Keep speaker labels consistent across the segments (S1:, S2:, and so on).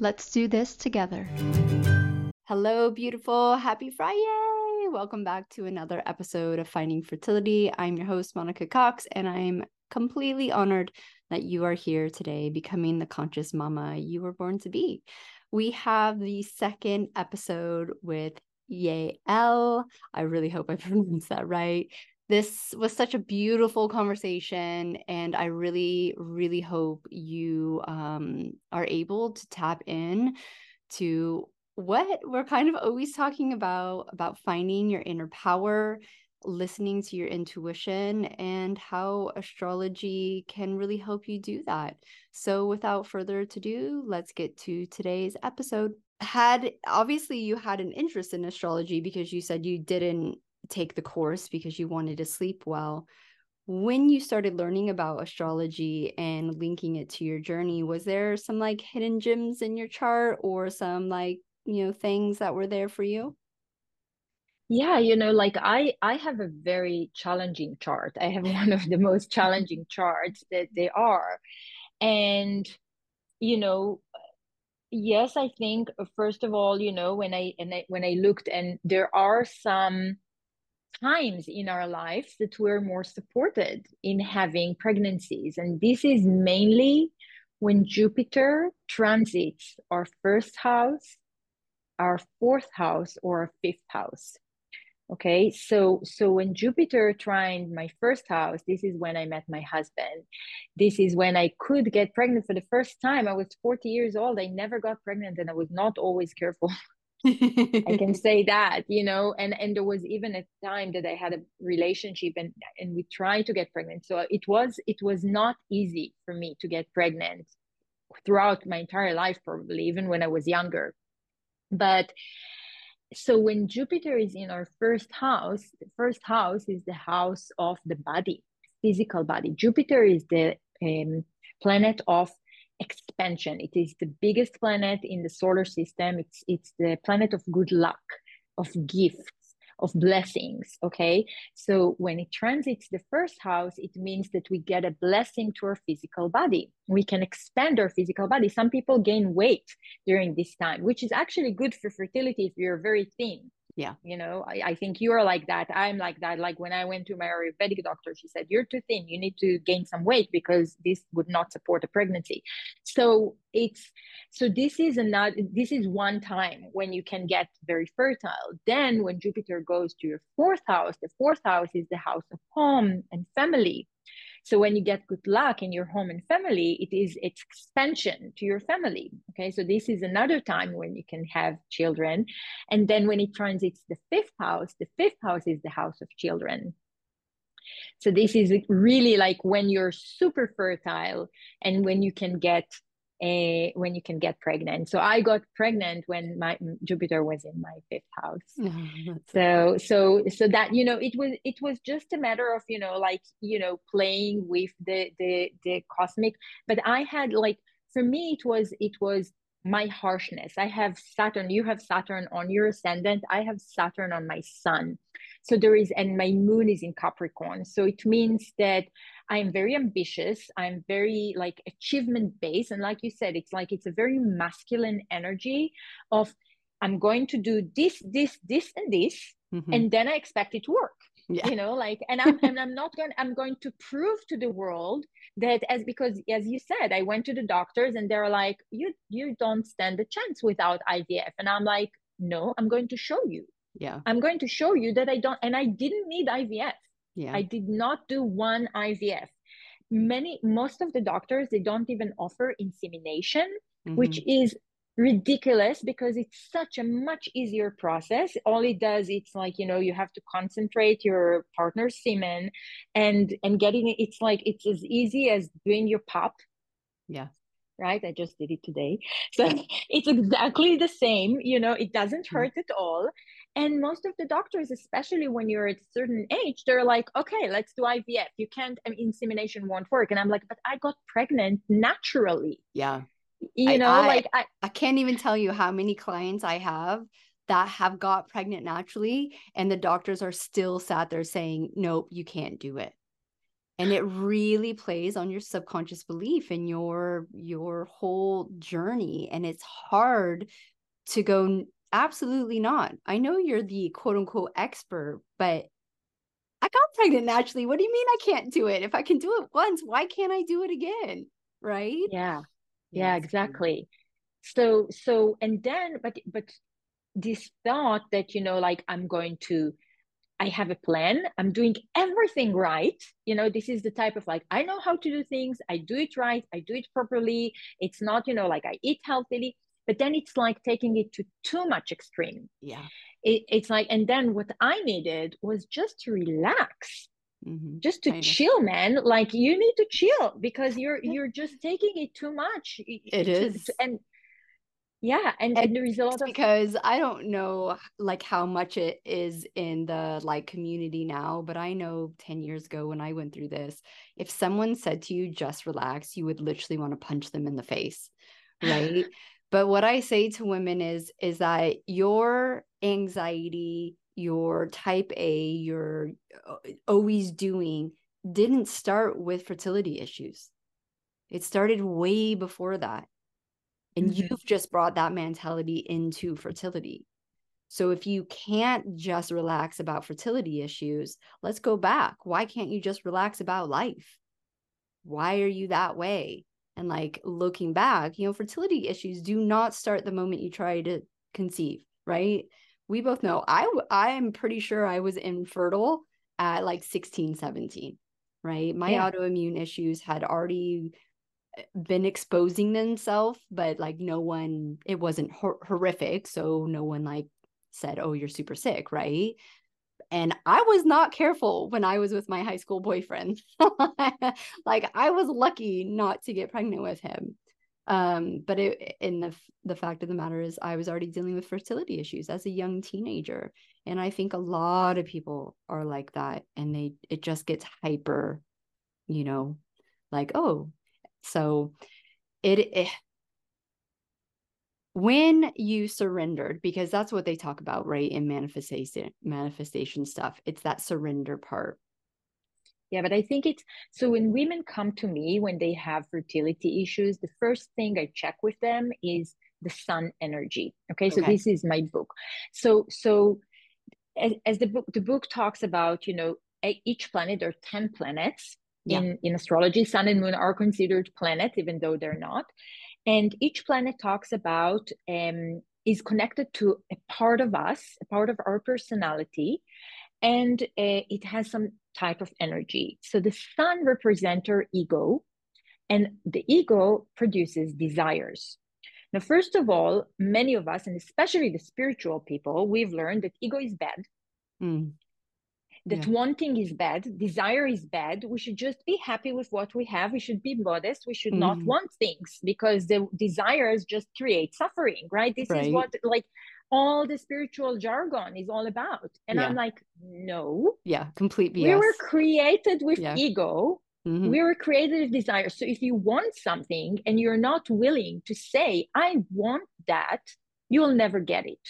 S1: Let's do this together. Hello, beautiful. Happy Friday. Welcome back to another episode of Finding Fertility. I'm your host, Monica Cox, and I'm completely honored that you are here today, becoming the conscious mama you were born to be. We have the second episode with Yael. I really hope I pronounced that right. This was such a beautiful conversation, and I really, really hope you um, are able to tap in to what we're kind of always talking about about finding your inner power listening to your intuition and how astrology can really help you do that. So, without further ado, let's get to today's episode. Had obviously you had an interest in astrology because you said you didn't take the course because you wanted to sleep well. When you started learning about astrology and linking it to your journey, was there some like hidden gems in your chart or some like, you know, things that were there for you?
S2: yeah you know like i i have a very challenging chart i have one of the most challenging charts that they are and you know yes i think uh, first of all you know when i and I, when i looked and there are some times in our lives that we're more supported in having pregnancies. And this is mainly when jupiter transits our first house our fourth house or our fifth house. Okay so so when jupiter trined my first house this is when i met my husband. This is when i could get pregnant for the first time. I was 40 years old. I never got pregnant and i was not always careful i can say that you know and and there was even a time that i had a relationship and and we tried to get pregnant so it was it was not easy for me to get pregnant throughout my entire life probably even when i was younger but so when Jupiter is in our first house, the first house is the house of the body, physical body. Jupiter is the um, planet of expansion. It is the biggest planet in the solar system. It's it's the planet of good luck, of gifts, of blessings. Okay. So when it transits the first house, it means that we get a blessing to our physical body. We can expand our physical body. Some people gain weight during this time, which is actually good for fertility if you're very thin
S1: yeah.
S2: You know I, I think you are like that i'm like that like when i went to my ayurvedic doctor she said you're too thin you need to gain some weight because this would not support a pregnancy. So it's so this is another this is one time when you can get very fertile. Then when jupiter goes to your fourth house the fourth house is the house of home and family so when you get good luck in your home and family, it is expansion to your family. Okay, so this is another time when you can have children. And then when it transits the fifth house, the fifth house is the house of children. So this is really like when you're super fertile and when you can get uh, when you can get pregnant. So I got pregnant when my Jupiter was in my fifth house. So so so that you know it was it was just a matter of you know like you know playing with the the the cosmic. But I had like for me it was it was my harshness. I have Saturn. You have Saturn on your ascendant. I have Saturn on my sun. So there is, and my moon is in Capricorn. So it means that I'm very ambitious. I'm very like achievement based. And like you said, it's like it's a very masculine energy of I'm going to do this, this, this, and this. Mm-hmm. And then I expect it to work. Yeah. You know, like, and I'm and I'm not going. I'm going to prove to the world that as because as you said, I went to the doctors and they're like, you you don't stand a chance without IVF, and I'm like, no, I'm going to show you
S3: Yeah.
S2: I'm going to show you that I don't, and I didn't need IVF.
S3: Yeah.
S2: I did not do one IVF. Many, most of the doctors, they don't even offer insemination, mm-hmm. which is ridiculous because it's such a much easier process. All it does it's like you know you have to concentrate your partner's semen and and getting it it's like it's as easy as doing your pop
S3: yeah.
S2: Right? I just did it today. So it's exactly the same you know it doesn't hurt at all and most of the doctors especially when you're at a certain age they're like okay let's do ivf you can't I mean, insemination won't work. And i'm like but i got pregnant naturally.
S3: Yeah.
S2: You know
S3: I,
S2: like
S3: I, I can't even tell you how many clients i have that have got pregnant naturally and the doctors are still sat there saying nope you can't do it. And it really plays on your subconscious belief and your your whole journey. And it's hard to go absolutely not. I know you're the quote unquote expert but i got pregnant naturally. What do you mean i can't do it? If i can do it once why can't i do it again? Right?
S2: Yeah. Yeah exactly. So so and then but but this thought that you know like i'm going to i have a plan i'm doing everything right you know this is the type of like i know how to do things i do it right i do it properly it's not you know like i eat healthily but then it's like taking it to too much extreme.
S3: Yeah.
S2: It, it's like and then what i needed was just to relax. Mm-hmm. just to chill man. Like you need to chill because you're you're just taking it too much.
S3: It to, is,
S2: to, and yeah and, and, and there is a lot of
S3: because i don't know like how much it is in the like community now but i know 10 years ago when i went through this if someone said to you just relax you would literally want to punch them in the face right but what i say to women is is that your anxiety your type A, your uh, always doing didn't start with fertility issues. It started way before that. And mm-hmm. you've just brought that mentality into fertility. So if you can't just relax about fertility issues, let's go back. Why can't you just relax about life? Why are you that way? And like looking back, you know, fertility issues do not start the moment you try to conceive, right? we both know I I am pretty sure I was infertile at like 16, 17, right? My yeah. autoimmune issues had already eh, been exposing themselves, but like no one, it wasn't hor- horrific. So no one like said, oh, you're super sick, right? And I was not careful when I was with my high school boyfriend. like I was lucky not to get pregnant with him um but it in the the fact of the matter is i was already dealing with fertility issues as a young teenager and i think a lot of people are like that and they it just gets hyper you know like oh so it, it when you surrendered because that's what they talk about right in manifestation manifestation stuff it's that surrender part
S2: yeah, but I think it's so when women come to me when they have fertility issues, the first thing I check with them is the sun energy. Okay, so okay. this is my book. So so as, as the book the book talks about, you know, each planet or 10 planets yeah. in in astrology. Sun and moon are considered planets even though they're not. And each planet talks about um is connected to a part of us, a part of our personality and uh, it has some type of energy. So the sun represents our ego, and the ego produces desires. Now, first of all, many of us, and especially the spiritual people, we've learned that ego is bad. Mm. That yeah. wanting is bad, desire is bad. We should just be happy with what we have. We should be modest. We should mm. not want things because the desires just create suffering, right? This right. is what, like, all the spiritual jargon is all about. And yeah. I'm like, no.
S3: Yeah, complete BS.
S2: We were created with yeah. ego. Mm-hmm. We were created with desire. So if you want something and you're not willing to say, I want that, you'll never get it.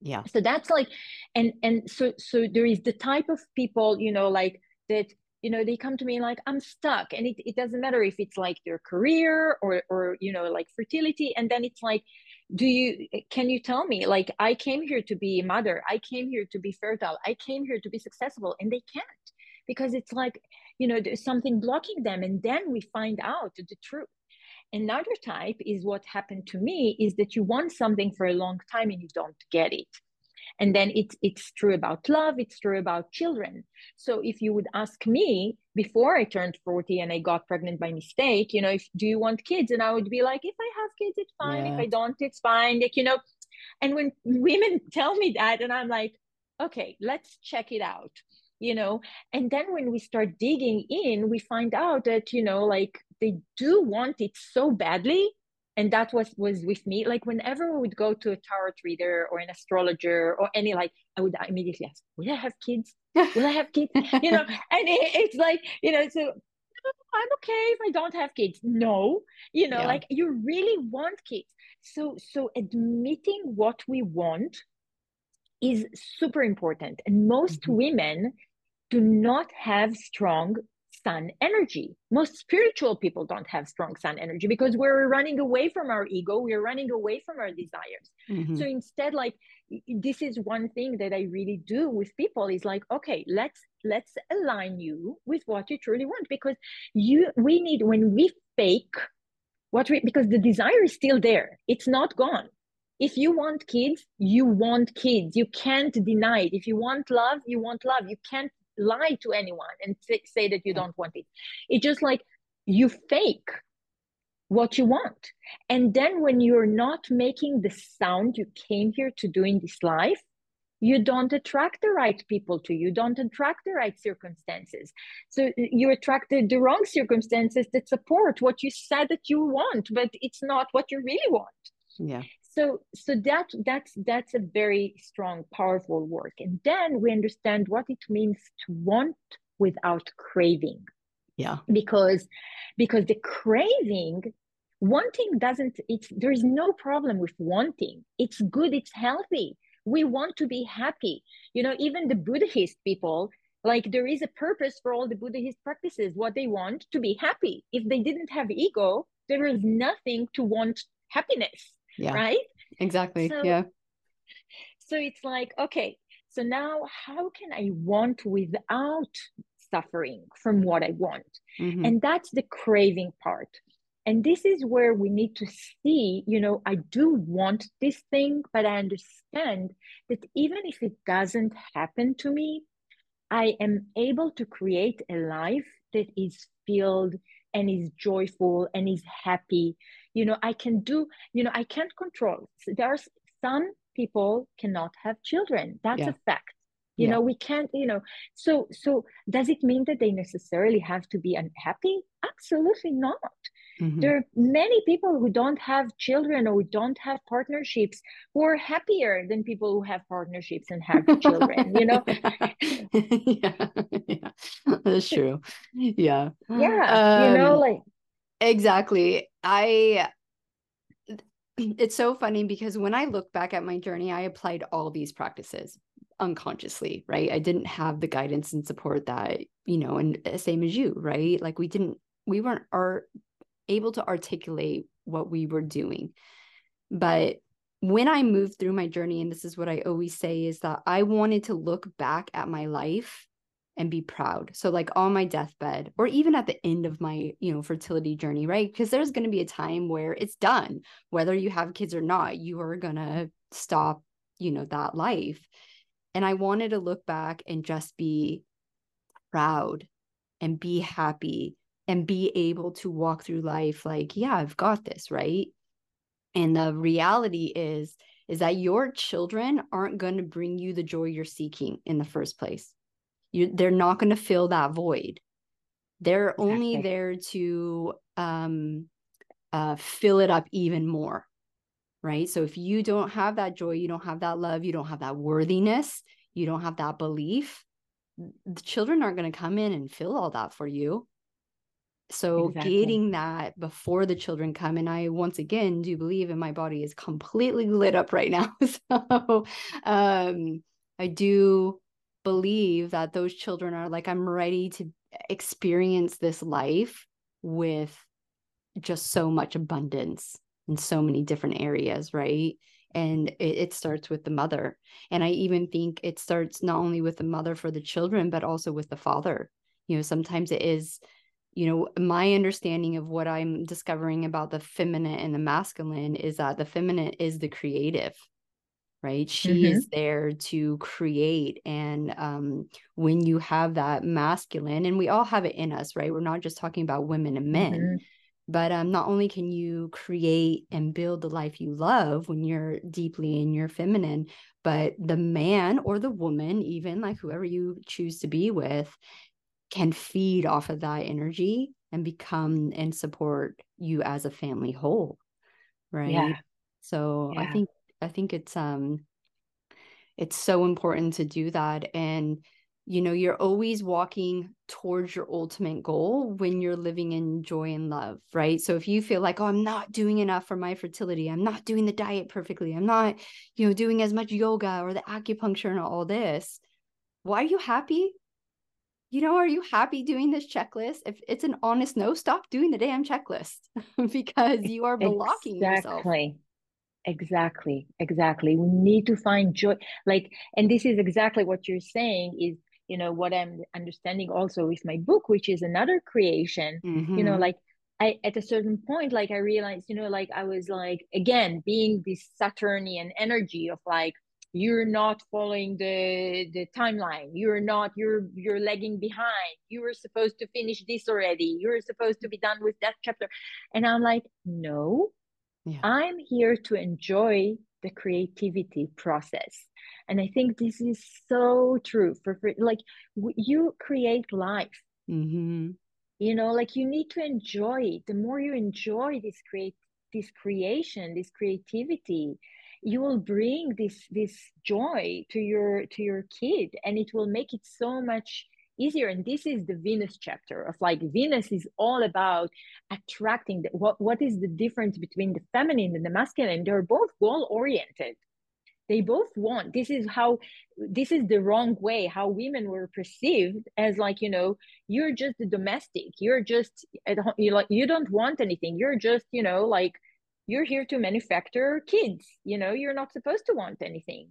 S3: Yeah.
S2: So that's like, and and so so there is the type of people, you know, like that you know they come to me like i'm stuck and it, it doesn't matter if it's like their career or or you know like fertility and then it's like do you can you tell me? Like i came here to be a mother. I came here to be fertile. I came here to be successful and they can't because it's like you know there's something blocking them and then we find out the truth another type is what happened to me is that you want something for a long time and you don't get it. And then it's it's true about love it's true about children. So if you would ask me before i turned 40 and i got pregnant by mistake you know if do you want kids? And i would be like if i have kids it's fine. Yeah. if i don't it's fine. Like you know and when women tell me that and i'm like okay let's check it out you know? And then when we start digging in we find out that you know like they do want it so badly and that was was with me. Like whenever we would go to a tarot reader or an astrologer or any like i would immediately ask will i have kids? Will i have kids? You know and it, it's like you know so i'm okay if i don't have kids. No you know yeah. like you really want kids. So so admitting what we want is super important and most mm-hmm. women do not have strong sun energy. Most spiritual people don't have strong sun energy because we're running away from our ego, we're running away from our desires. Mm-hmm. So instead, like this is one thing that I really do with people is like, okay, let's let's align you with what you truly want because you we need when we fake what we because the desire is still there, it's not gone if you want kids, you want kids. You can't deny it. If you want love, you want love. You can't lie to anyone and say, say that you don't want it. It's just like you fake what you want. And then when you're not making the sound you came here to do in this life, you don't attract the right people to you, don't attract the right circumstances. So you attracted the wrong circumstances that support what you said that you want, but it's not what you really want.
S3: Yeah
S2: so so that that's that's a very strong powerful work. And then we understand what it means to want without craving.
S3: Yeah.
S2: Because because the craving wanting doesn't it's there's no problem with wanting. It's good it's healthy. We want to be happy. You know even the buddhist people like there is a purpose for all the buddhist practices what they want to be happy. If they didn't have ego there is nothing to want happiness
S3: yeah.
S2: Right?
S3: Exactly. So, yeah.
S2: so it's like okay so now how can i want without suffering from what i want? Mm-hmm. and that's the craving part. And this is where we need to see you know i do want this thing but i understand that even if it doesn't happen to me i am able to create a life that is filled and is joyful and is happy. You know i can do you know i can't control. There are some people cannot have children. That's yeah. a fact. You yeah. know we can't you know so so does it mean that they necessarily have to be unhappy? Absolutely not mm-hmm. there are many people who don't have children or who don't have partnerships who are happier than people who have partnerships and have children you know?
S3: Yeah. yeah that's true. Yeah.
S2: Yeah um, you know like
S3: exactly. I it's so funny because when i look back at my journey i applied all these practices unconsciously right? I didn't have the guidance and support that you know and uh, same as you right? Like we didn't we weren't are able to articulate what we were doing but when i moved through my journey and this is what i always say is that i wanted to look back at my life and be proud. So like on my deathbed or even at the end of my, you know, fertility journey, right? Because there's going to be a time where it's done, whether you have kids or not, you are going to stop, you know, that life. And I wanted to look back and just be proud and be happy and be able to walk through life like, yeah, I've got this, right? And the reality is is that your children aren't going to bring you the joy you're seeking in the first place you they're not going to fill that void they're exactly. only there to um uh fill it up even more right so if you don't have that joy you don't have that love you don't have that worthiness you don't have that belief the children aren't going to come in and fill all that for you so exactly. getting that before the children come and i once again do believe and my body is completely lit up right now so um i do believe that those children are like, I'm ready to experience this life with just so much abundance in so many different areas, right? And it, it, starts with the mother. And I even think it starts not only with the mother for the children, but also with the father. You know, sometimes it is, you know, my understanding of what I'm discovering about the feminine and the masculine is that the feminine is the creative right she mm-hmm. is there to create and um, when you have that masculine and we all have it in us right we're not just talking about women and men mm-hmm. but um, not only can you create and build the life you love when you're deeply in your feminine but the man or the woman even like whoever you choose to be with can feed off of that energy and become and support you as a family whole right yeah. so yeah. i think I think it's um it's so important to do that and you know you're always walking towards your ultimate goal when you're living in joy and love right so if you feel like oh i'm not doing enough for my fertility i'm not doing the diet perfectly i'm not you know doing as much yoga or the acupuncture and all this why are you happy you know are you happy doing this checklist if it's an honest no stop doing the damn checklist because you are blocking exactly. yourself
S2: exactly exactly we need to find joy like and this is exactly what you're saying is you know what i'm understanding also with my book which is another creation mm-hmm. you know mm-hmm. like I, at a certain point like i realized you know like i was like again being this saturnian energy of like you're not following the the timeline you're not you're you're lagging behind you were supposed to finish this already you're supposed to be done with that chapter and i'm like no yeah. I'm here to enjoy the creativity process. And I think this is so true for, for like you create life. Mm-hmm. You know, like you need to enjoy it. The more you enjoy this create this creation, this creativity, you will bring this this joy to your to your kid and it will make it so much easier. And this is the venus chapter of like venus is all about attracting the, what what is the difference between the feminine and the masculine. They're both goal oriented they both want this is how this is the wrong way how women were perceived as like you know you're just a domestic you're just at home you like you don't want anything. You're just you know like you're here to manufacture kids you know you're not supposed to want anything.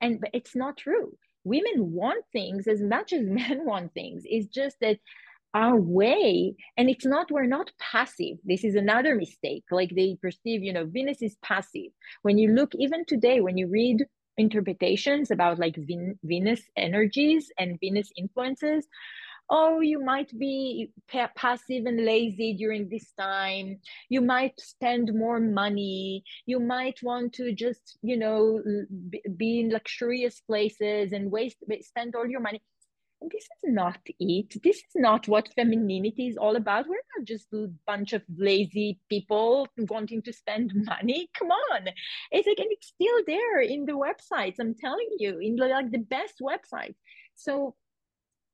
S2: And but it's not true. Women want things as much as men want things. It's just that our way and it's not we're not passive. This is another mistake. Like they perceive you know venus is passive. When you look even today when you read interpretations about like Ven- venus energies and venus influences oh, you might be pa- passive and lazy during this time. You might spend more money. You might want to just, you know, be in luxurious places and waste, spend all your money. And this is not it. This is not what femininity is all about. We're not just a bunch of lazy people wanting to spend money. Come on. It's like, and it's still there in the websites. I'm telling you, in the, like the best websites. So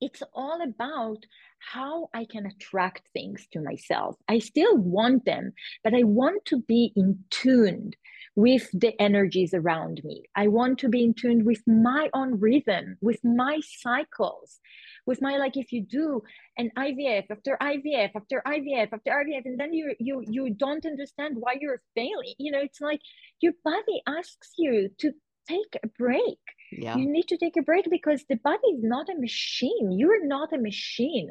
S2: it's all about how I can attract things to myself. I still want them, but I want to be in tune with the energies around me. I want to be in tune with my own rhythm, with my cycles, with my like if you do an IVF after IVF after IVF after IVF, and then you you you don't understand why you're failing. You know, it's like your body asks you to take a break yeah. you need to take a break because the body is not a machine you're not a machine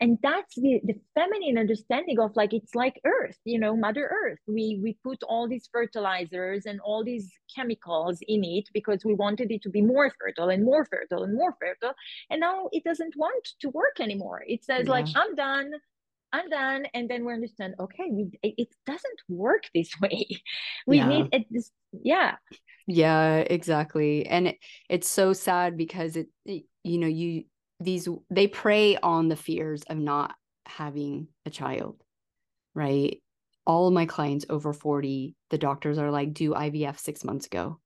S2: and that's the the feminine understanding of like it's like earth you know mother earth we we put all these fertilizers and all these chemicals in it because we wanted it to be more fertile and more fertile and more fertile and now it doesn't want to work anymore it says yeah. like i'm done I'm done. And then we understand, okay, we, it, doesn't work this way. We yeah. need it. This, yeah.
S3: Yeah, exactly. And it, it's so sad because it, it, you know, you, these, they prey on the fears of not having a child, right? All of my clients over 40, the doctors are like, do IVF six months ago.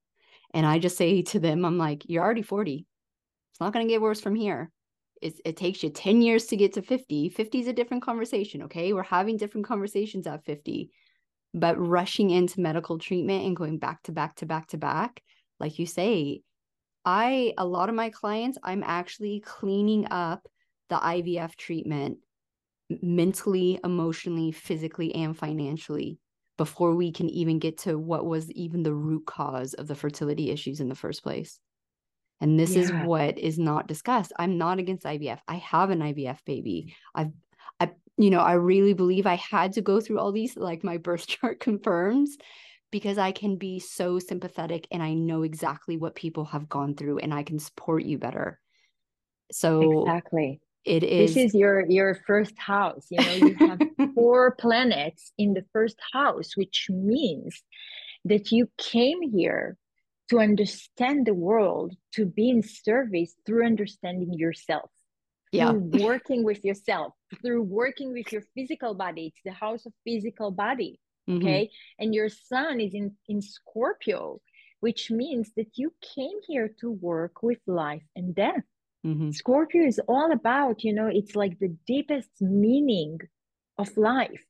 S3: And I just say to them, I'm like, you're already 40. It's not going to get worse from here. It's, it takes you 10 years to get to 50. 50 is a different conversation. Okay. We're having different conversations at 50 but rushing into medical treatment and going back to back to back to back like you say i a lot of my clients i'm actually cleaning up the ivf treatment mentally emotionally physically and financially before we can even get to what was even the root cause of the fertility issues in the first place. And this yeah. is what is not discussed. I'm not against ivf i have an ivf baby. I've I you know, I really believe I had to go through all these, like my birth chart confirms, because I can be so sympathetic and I know exactly what people have gone through and I can support you better. So
S2: exactly.
S3: It is
S2: This is your your first house. You know, you have four planets in the first house, which means that you came here to understand the world, to be in service through understanding yourself.
S3: Yeah.
S2: Through working with yourself, through working with your physical body. It's the house of physical body.
S3: Mhm.
S2: Okay. And your sun is in, in Scorpio, which means that you came here to work with life and death.
S3: Mhm.
S2: Scorpio is all about, you know, it's like the deepest meaning of life.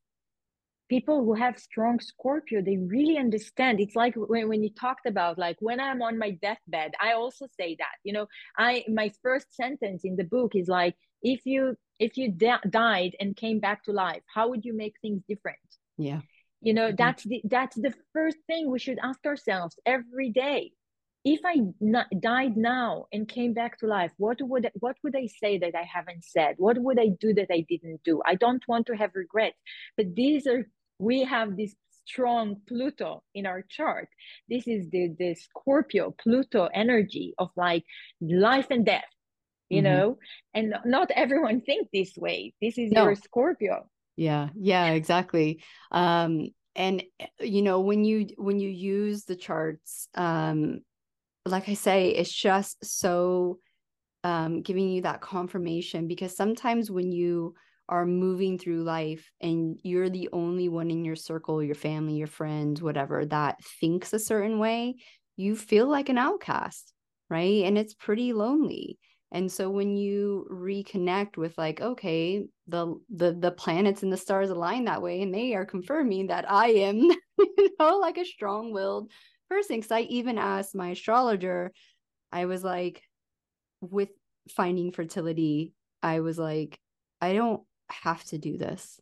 S2: People who have strong Scorpio, they really understand. It's like when, when you talked about, like, when I'm on my deathbed, I also say that, you know, I, my first sentence in the book is like, if you, if you di- died and came back to life, how would you make things different?
S3: Yeah.
S2: you know
S3: Mhm.
S2: that's the that's the first thing we should ask ourselves every day if i died now and came back to life what would what would i say that i haven't said what would i do that i didn't do i don't want to have regrets but these are we have this strong pluto in our chart this is the the scorpio pluto energy of like life and death you
S3: Mhm.
S2: know and not everyone think this way this is
S3: No.
S2: your scorpio
S3: Yeah, yeah, exactly. Um, and you know, when you when you use the charts, um, like I say, it's just so um giving you that confirmation because sometimes when you are moving through life and you're the only one in your circle, your family, your friends, whatever, that thinks a certain way, you feel like an outcast, right? And it's pretty lonely. And so when you reconnect with like, okay, the the the planets and the stars align that way, and they are confirming that I am, you know, like a strong-willed person. Because I even asked my astrologer, I was like, with finding fertility, I was like, I don't have to do this,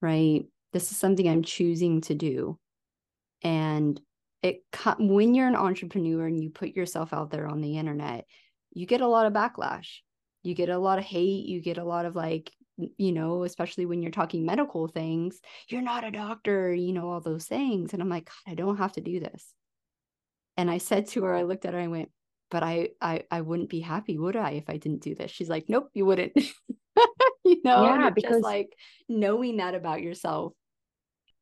S3: right? This is something I'm choosing to do. And it when you're an entrepreneur and you put yourself out there on the internet, you get a lot of backlash. You get a lot of hate, you get a lot of like, you know, especially when you're talking medical things, you're not a doctor, you know, all those things. And I'm like, God, I don't have to do this. And I said to her, I looked at her, I went, but I, I, I wouldn't be happy, would I, if I didn't do this? She's like, nope, you wouldn't. you know,
S2: Yeah, because-
S3: just like knowing that about yourself.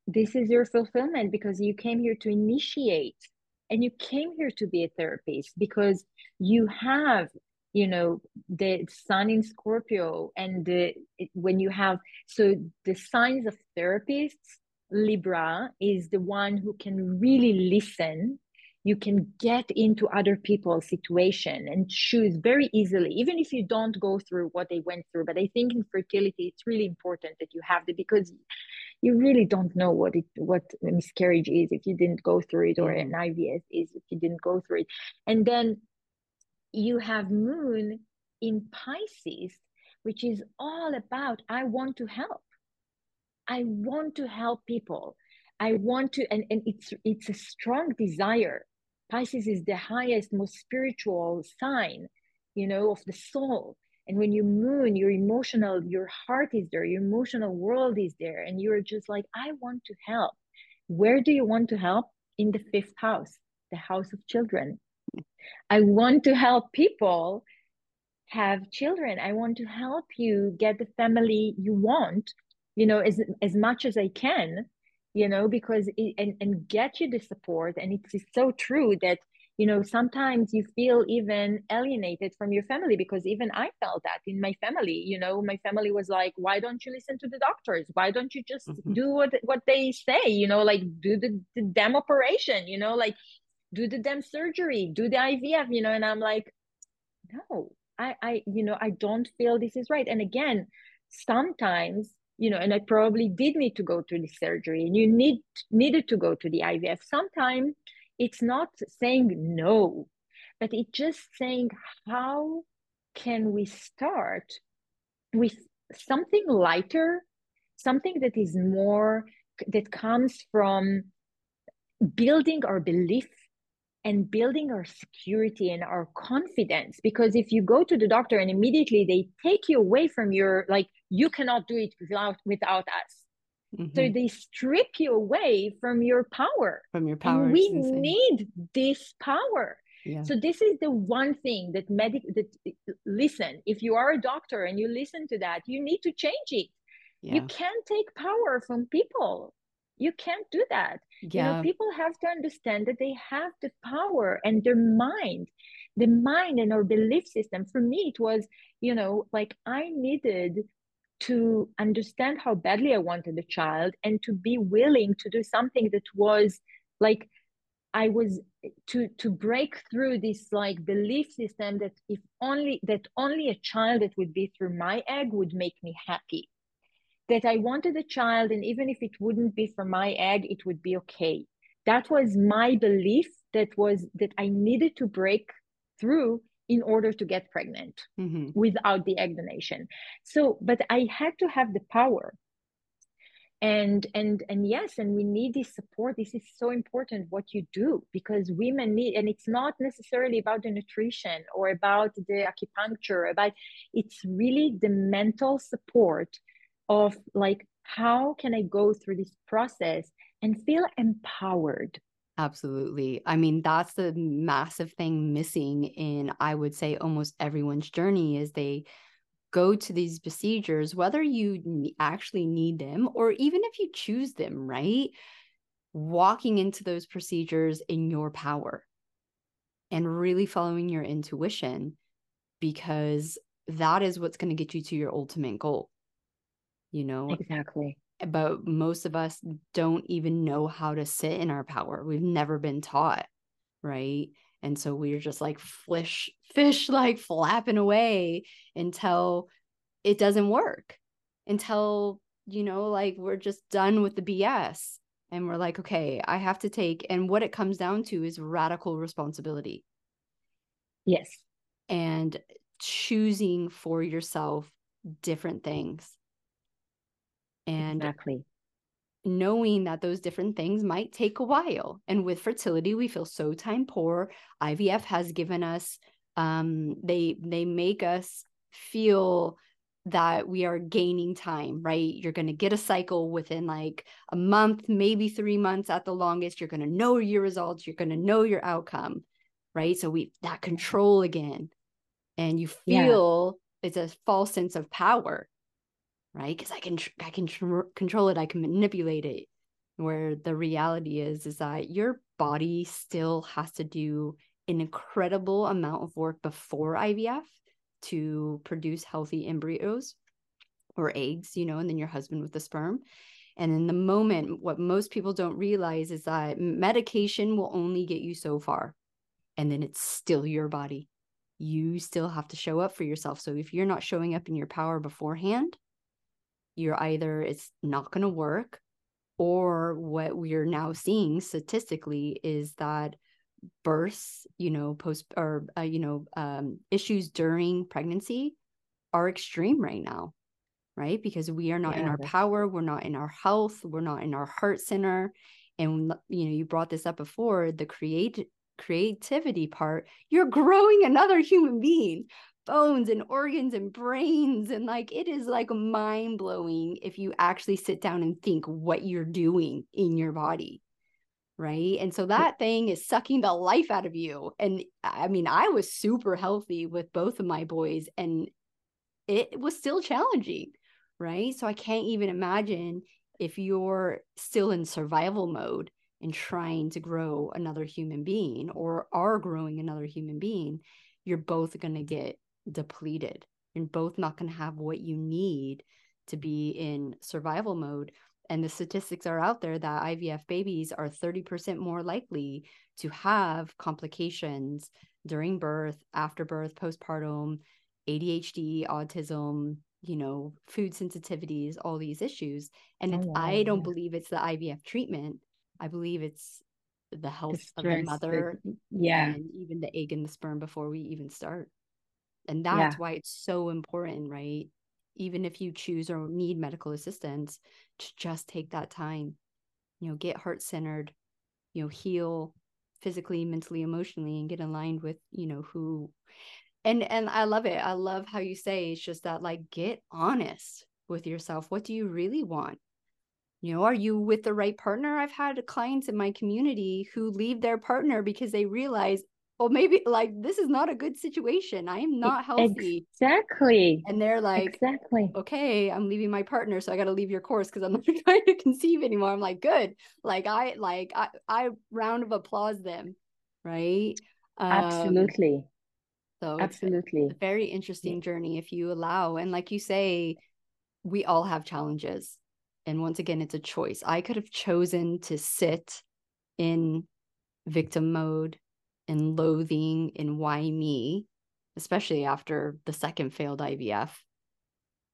S2: this is your fulfillment because you came here to initiate and you came here to be a therapist because you have you know the sun in scorpio and the when you have so the signs of therapists libra is the one who can really listen. You can get into other people's situation and choose very easily even if you don't go through what they went through. But i think in fertility it's really important that you have the because you really don't know what it what a miscarriage is if you didn't go through it or an mm-hmm. IVF is if you didn't go through it. And then you have moon in Pisces, which is all about I want to help. I want to help people. I want to and, and it's it's a strong desire. Pisces is the highest, most spiritual sign, you know, of the soul. And when you moon, your emotional, your heart is there, your emotional world is there, and you're just like, I want to help. Where do you want to help? In the fifth house, the house of children. I want to help people have children. I want to help you get the family you want, you know, as as much as I can, you know, because it, and and get you the support. And it's, it's so true that you know sometimes you feel even alienated from your family because even i felt that in my family you know my family was like why don't you listen to the doctors? Why don't you just
S3: Mhm.
S2: do what what they say you know like do the, the damn operation you know like do the damn surgery do the ivf you know? And i'm like no i i you know i don't feel this is right. And again sometimes you know and i probably did need to go to the surgery and you need needed to go to the ivf sometimes it's not saying no but it's just saying how can we start with something lighter something that is more that comes from building our belief and building our security and our confidence? Because if you go to the doctor and immediately they take you away from your like you cannot do it without without us Mm-hmm. So they strip you away from your power.
S3: From your power.
S2: And we need this power. Yeah. So this is the one thing that medic that listen, if you are a doctor and you listen to that, you need to change it. Yeah. You can't take power from people. You can't do that. Yeah. You know, people have to understand that they have the power and their mind, the mind and our belief system. For me, it was, you know, like I needed to understand how badly I wanted a child and to be willing to do something that was like I was to to break through this like belief system that if only that only a child that would be through my egg would make me happy. That I wanted a child and even if it wouldn't be from my egg, it would be okay. That was my belief that was that I needed to break through in order to get pregnant mm-hmm. without the egg donation so but i had to have the power. And and and yes and we need this support. This is so important what you do because women need and it's not necessarily about the nutrition or about the acupuncture about it's really the mental support of like how can i go through this process and feel empowered
S3: Absolutely. I mean, that's the massive thing missing in, I would say, almost everyone's journey is they go to these procedures, whether you actually need them or even if you choose them, right? Walking into those procedures in your power and really following your intuition because that is what's going to get you to your ultimate goal. You know,
S2: exactly
S3: but most of us don't even know how to sit in our power. We've never been taught, right? And so we're just like fish, fish like flapping away until it doesn't work, until, you know, like we're just done with the BS. And we're like, okay, I have to take, and what it comes down to is radical responsibility.
S2: Yes.
S3: And choosing for yourself different things and
S2: exactly.
S3: knowing that those different things might take a while. And with fertility we feel so time poor. Ivf has given us um they they make us feel that we are gaining time right? You're going to get a cycle within like a month maybe 3 months at the longest. You're going to know your results. You're going to know your outcome right? So we that control again. And you feel yeah. it's a false sense of power right? Because i can i can tr- control it i can manipulate it. Where the reality is is that your body still has to do an incredible amount of work before ivf to produce healthy embryos or eggs you know and then your husband with the sperm. And in the moment what most people don't realize is that medication will only get you so far and then it's still your body. You still have to show up for yourself. So if you're not showing up in your power beforehand you're either it's not going to work or what we're now seeing statistically is that births you know post or uh, you know um, issues during pregnancy are extreme right now right? Because we are not yeah, in our power we're not in our health we're not in our heart center. And you know you brought this up before the create creativity part you're growing another human being bones and organs and brains and like it is like mind blowing if you actually sit down and think what you're doing in your body right? And so that thing is sucking the life out of you and i mean i was super healthy with both of my boys and it was still challenging right? So i can't even imagine if you're still in survival mode and trying to grow another human being or are growing another human being you're both going to get depleted. You're both not going to have what you need to be in survival mode. And the statistics are out there that IVF babies are 30% more likely to have complications during birth, after birth, postpartum, ADHD, autism, you know, food sensitivities, all these issues. And oh, wow, I don't believe it's the IVF treatment. I believe it's the health the of the mother,
S2: the, yeah,
S3: and even the egg and the sperm before we even start. And that's yeah. why it's so important, right? Even if you choose or need medical assistance, to just take that time, you know, get heart centered, you know, heal physically, mentally, emotionally, and get aligned with, you know, who and and I love it. I love how you say it's just that like get honest with yourself. What do you really want? you know, are you with the right partner? I've had clients in my community who leave their partner because they realize, well, maybe like this is not a good situation. I am not healthy.
S2: Exactly.
S3: And they're like,
S2: exactly.
S3: Okay, I'm leaving my partner, so I got to leave your course because I'm not trying to conceive anymore. I'm like, good. Like I like I, I round of applause them, right?
S2: Um, Absolutely.
S3: So
S2: absolutely,
S3: a very interesting journey if you allow. And like you say, we all have challenges and once again it's a choice i could have chosen to sit in victim mode and loathing and why me especially after the second failed ivf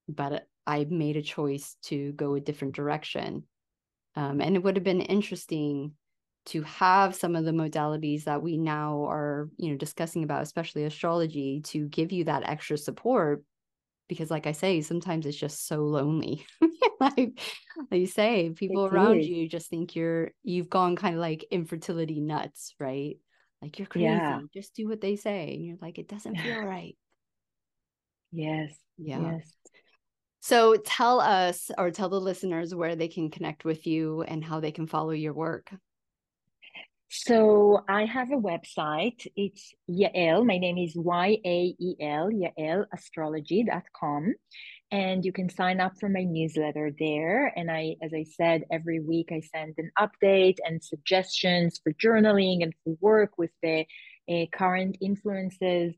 S3: but i made a choice to go a different direction. Um, and it would have been interesting to have some of the modalities that we now are you know discussing about especially astrology to give you that extra support. Because like i say sometimes it's just so lonely. Like, like you say people it around is. you just think you're you've gone kind of like infertility nuts right like you're crazy yeah. just do what they say and you're like it doesn't feel right
S2: yes
S3: yeah yes so tell us or tell the listeners where they can connect with you and how they can follow your work
S2: so I have a website. It's Yael. My name is Y A E L, yaelastrology.com. And you can sign up for my newsletter there. And I, as I said, every week I send an update and suggestions for journaling and for work with the uh, current influences.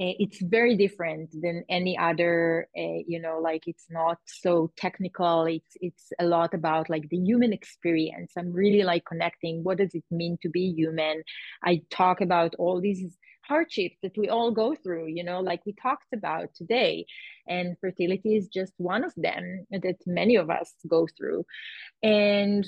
S2: Eh, it's very different than any other uh, you know like it's not so technical. It's it's a lot about like the human experience. I'm really like connecting what does it mean to be human? I talk about all these hardships that we all go through you know like we talked about today and fertility is just one of them that many of us go through and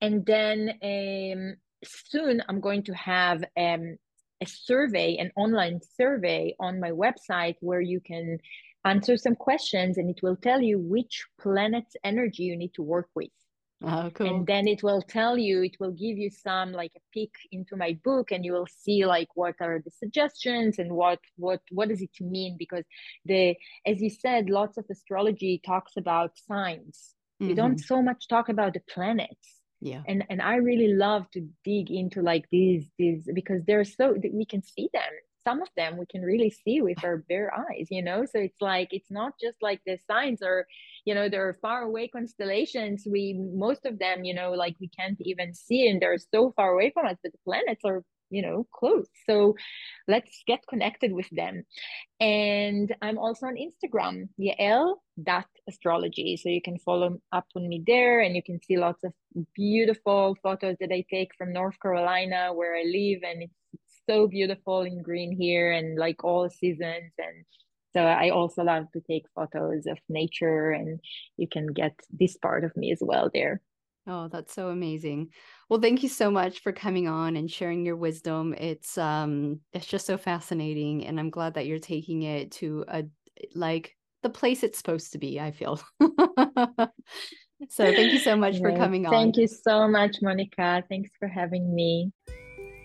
S2: and then um soon i'm going to have um a survey, an online survey on my website where you can answer some questions and it will tell you which planet's energy you need to work with.
S3: Oh, cool.
S2: And then it will tell you, it will give you some like a peek into my book and you will see like what are the suggestions and what what what does it mean because the as you said, lots of astrology talks about signs. Mm-hmm. We don't so much talk about the planets
S3: yeah
S2: and and i really love to dig into like these these because they're so we can see them some of them we can really see with our bare eyes you know? So it's like it's not just like the signs or you know there are far away constellations. We most of them you know like we can't even see and they're so far away from us but the planets are you know close. So let's get connected with them. And i'm also on instagram yael dot astrology. So you can follow up on me there and you can see lots of beautiful photos that i take from north carolina where i live and it's so beautiful in green here and like all seasons and so i also love to take photos of nature and you can get this part of me as well there
S3: Oh, that's so amazing. Well, thank you so much for coming on and sharing your wisdom. It's um it's just so fascinating and I'm glad that you're taking it to a like the place it's supposed to be, I feel. so, thank you so much for coming
S2: on. Thank you so much, Monica. Thanks for having me.